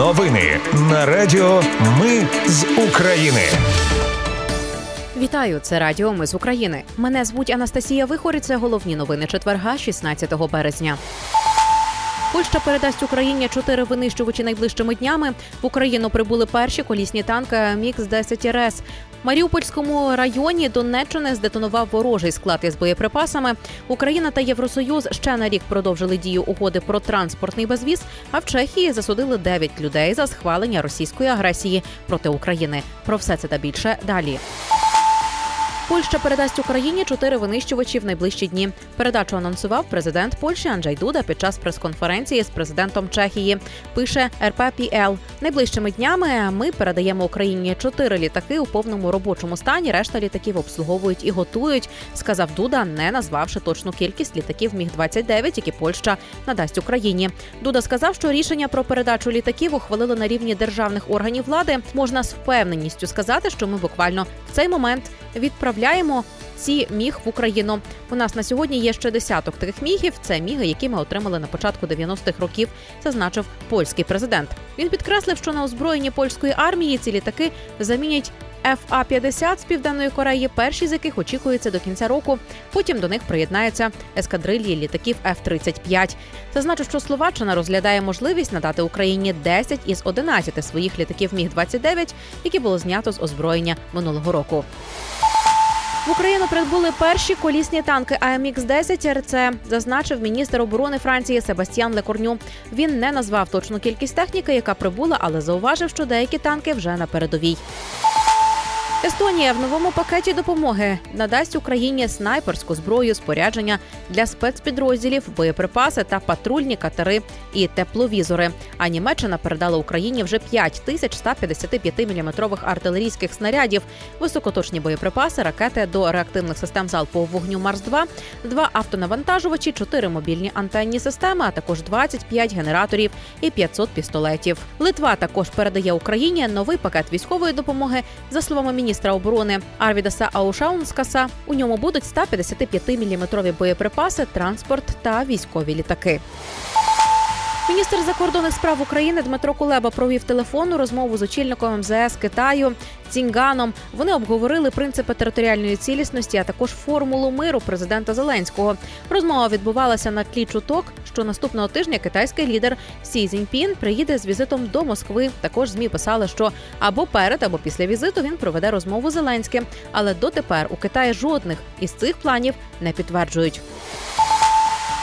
Новини на Радіо Ми з України. Вітаю, це Радіо Ми з України. Мене звуть Анастасія Вихор і Це головні новини четверга, 16 березня. Польща передасть Україні чотири винищувачі найближчими днями. В Україну прибули перші колісні танки Мікс 10 РС. Маріупольському районі Донеччини здетонував ворожий склад із боєприпасами. Україна та Євросоюз ще на рік продовжили дію угоди про транспортний безвіз. А в Чехії засудили 9 людей за схвалення російської агресії проти України. Про все це та більше далі. Польща передасть Україні чотири винищувачі в найближчі дні. Передачу анонсував президент Польщі Анджей Дуда під час прес-конференції з президентом Чехії. Пише РППЛ. Найближчими днями ми передаємо Україні чотири літаки у повному робочому стані. Решта літаків обслуговують і готують. Сказав Дуда, не назвавши точну кількість літаків Міг 29 які Польща надасть Україні. Дуда сказав, що рішення про передачу літаків ухвалили на рівні державних органів влади. Можна з впевненістю сказати, що ми буквально в цей момент відправляємо ці міг в Україну. У нас на сьогодні є ще десяток таких мігів. Це міги, які ми отримали на початку 90-х років, зазначив польський президент. Він підкреслив, що на озброєнні польської армії ці літаки замінять. ФА-50 з південної Кореї, перші з яких очікується до кінця року. Потім до них приєднаються ескадрильї літаків Ф-35. Зазначу, що Словаччина розглядає можливість надати Україні 10 із 11 своїх літаків Міг 29 які було знято з озброєння минулого року. В Україну прибули перші колісні танки амх 10 РЦ, зазначив міністр оборони Франції Себастьян Лекорню. Він не назвав точну кількість техніки, яка прибула, але зауважив, що деякі танки вже на передовій. Естонія в новому пакеті допомоги надасть Україні снайперську зброю, спорядження для спецпідрозділів, боєприпаси та патрульні катери і тепловізори. А Німеччина передала Україні вже 5 тисяч 155 мм артилерійських снарядів, високоточні боєприпаси, ракети до реактивних систем залпового вогню Марс 2 два автонавантажувачі, чотири мобільні антенні системи, а також 25 генераторів і 500 пістолетів. Литва також передає Україні новий пакет військової допомоги за словами міністра міністра оборони Арвідаса Аушаунскаса. У ньому будуть 155-мм боєприпаси, транспорт та військові літаки. Міністр закордонних справ України Дмитро Кулеба провів телефонну розмову з очільником МЗС Китаю Цінганом. Вони обговорили принципи територіальної цілісності, а також формулу миру президента Зеленського. Розмова відбувалася на тлі чуток, що наступного тижня китайський лідер Сі Цзіньпін приїде з візитом до Москви. Також змі писали, що або перед, або після візиту він проведе розмову з Зеленським. Але дотепер у Китаї жодних із цих планів не підтверджують.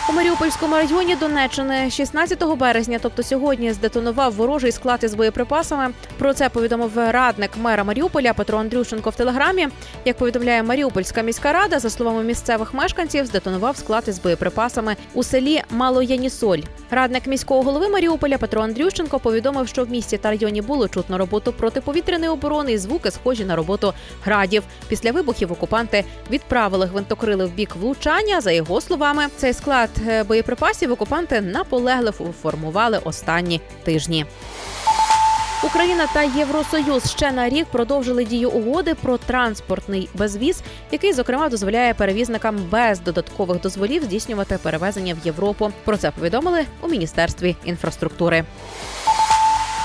У Маріупольському районі Донеччини 16 березня, тобто сьогодні, здетонував ворожий склад із боєприпасами. Про це повідомив радник мера Маріуполя Петро Андрющенко в телеграмі. Як повідомляє Маріупольська міська рада, за словами місцевих мешканців, здетонував склад із боєприпасами у селі Малоянісоль. Радник міського голови Маріуполя Петро Андрющенко повідомив, що в місті та районі було чутно роботу протиповітряної оборони і звуки схожі на роботу градів. Після вибухів окупанти відправили гвинтокрили в бік влучання. За його словами, цей склад боєприпасів окупанти наполегливо формували останні тижні. Україна та Євросоюз ще на рік продовжили дію угоди про транспортний безвіз, який зокрема дозволяє перевізникам без додаткових дозволів здійснювати перевезення в Європу. Про це повідомили у міністерстві інфраструктури.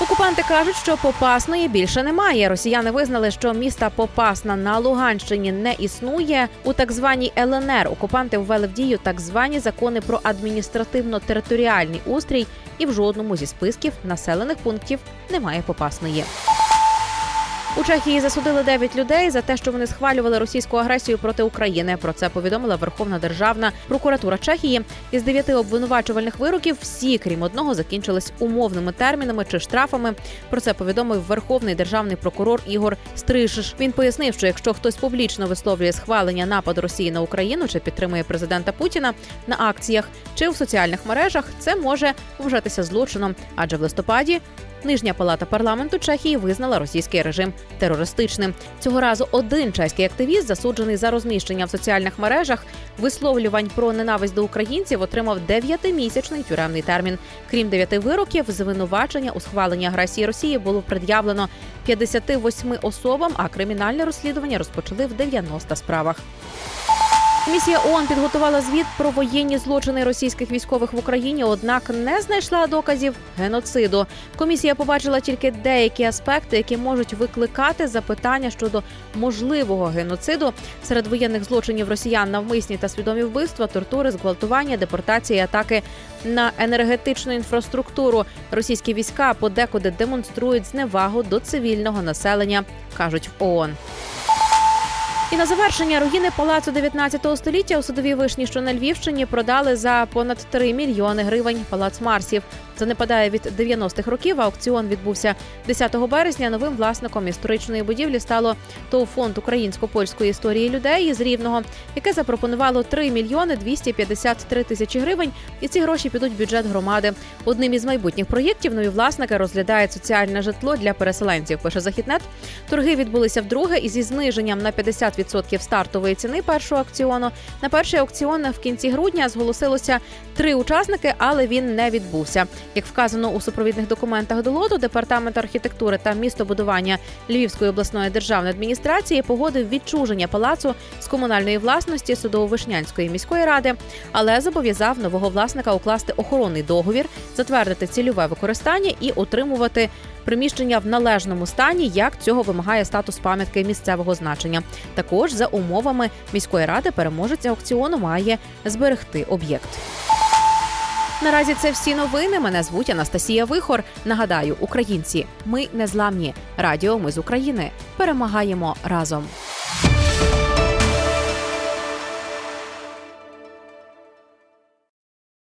Окупанти кажуть, що Попасної більше немає. Росіяни визнали, що міста Попасна на Луганщині не існує. У так званій ЛНР окупанти ввели в дію так звані закони про адміністративно-територіальний устрій, і в жодному зі списків населених пунктів немає Попасної. У Чехії засудили 9 людей за те, що вони схвалювали російську агресію проти України. Про це повідомила Верховна Державна прокуратура Чехії. Із дев'яти обвинувачувальних вироків всі, крім одного, закінчились умовними термінами чи штрафами. Про це повідомив Верховний державний прокурор Ігор Стрижиш. Він пояснив, що якщо хтось публічно висловлює схвалення нападу Росії на Україну чи підтримує президента Путіна на акціях чи в соціальних мережах, це може вважатися злочином, адже в листопаді Нижня палата парламенту Чехії визнала російський режим терористичним. Цього разу один чеський активіст, засуджений за розміщення в соціальних мережах, висловлювань про ненависть до українців, отримав дев'ятимісячний тюремний термін. Крім дев'яти вироків, звинувачення у схваленні агресії Росії було пред'явлено 58 особам, а кримінальне розслідування розпочали в 90 справах. Місія ООН підготувала звіт про воєнні злочини російських військових в Україні, однак не знайшла доказів геноциду. Комісія побачила тільки деякі аспекти, які можуть викликати запитання щодо можливого геноциду серед воєнних злочинів росіян навмисні та свідомі вбивства, тортури, зґвалтування, депортації, атаки на енергетичну інфраструктуру. Російські війська подекуди демонструють зневагу до цивільного населення, кажуть в ООН. І на завершення руїни палацу 19 століття у судовій вишні, що на Львівщині, продали за понад 3 мільйони гривень палац Марсів. Занепадає від 90-х років. а Аукціон відбувся 10 березня. Новим власником історичної будівлі стало ТОВ фонд українсько-польської історії людей із Рівного, яке запропонувало 3 мільйони 253 тисячі гривень. І ці гроші підуть в бюджет громади. Одним із майбутніх проєктів нові власники розглядають соціальне житло для переселенців. Пише західнет. Торги відбулися вдруге і зі зниженням на 50% стартової ціни першого аукціону. На перший аукціон в кінці грудня зголосилося три учасники, але він не відбувся. Як вказано у супровідних документах до лоту, департамент архітектури та містобудування Львівської обласної державної адміністрації погодив відчуження палацу з комунальної власності Судово-Вишнянської міської ради, але зобов'язав нового власника укласти охоронний договір, затвердити цільове використання і отримувати приміщення в належному стані, як цього вимагає статус пам'ятки місцевого значення. Також за умовами міської ради переможець аукціону має зберегти об'єкт. Наразі це всі новини. Мене звуть Анастасія Вихор. Нагадаю, українці, ми незламні. Радіо Ми з України перемагаємо разом.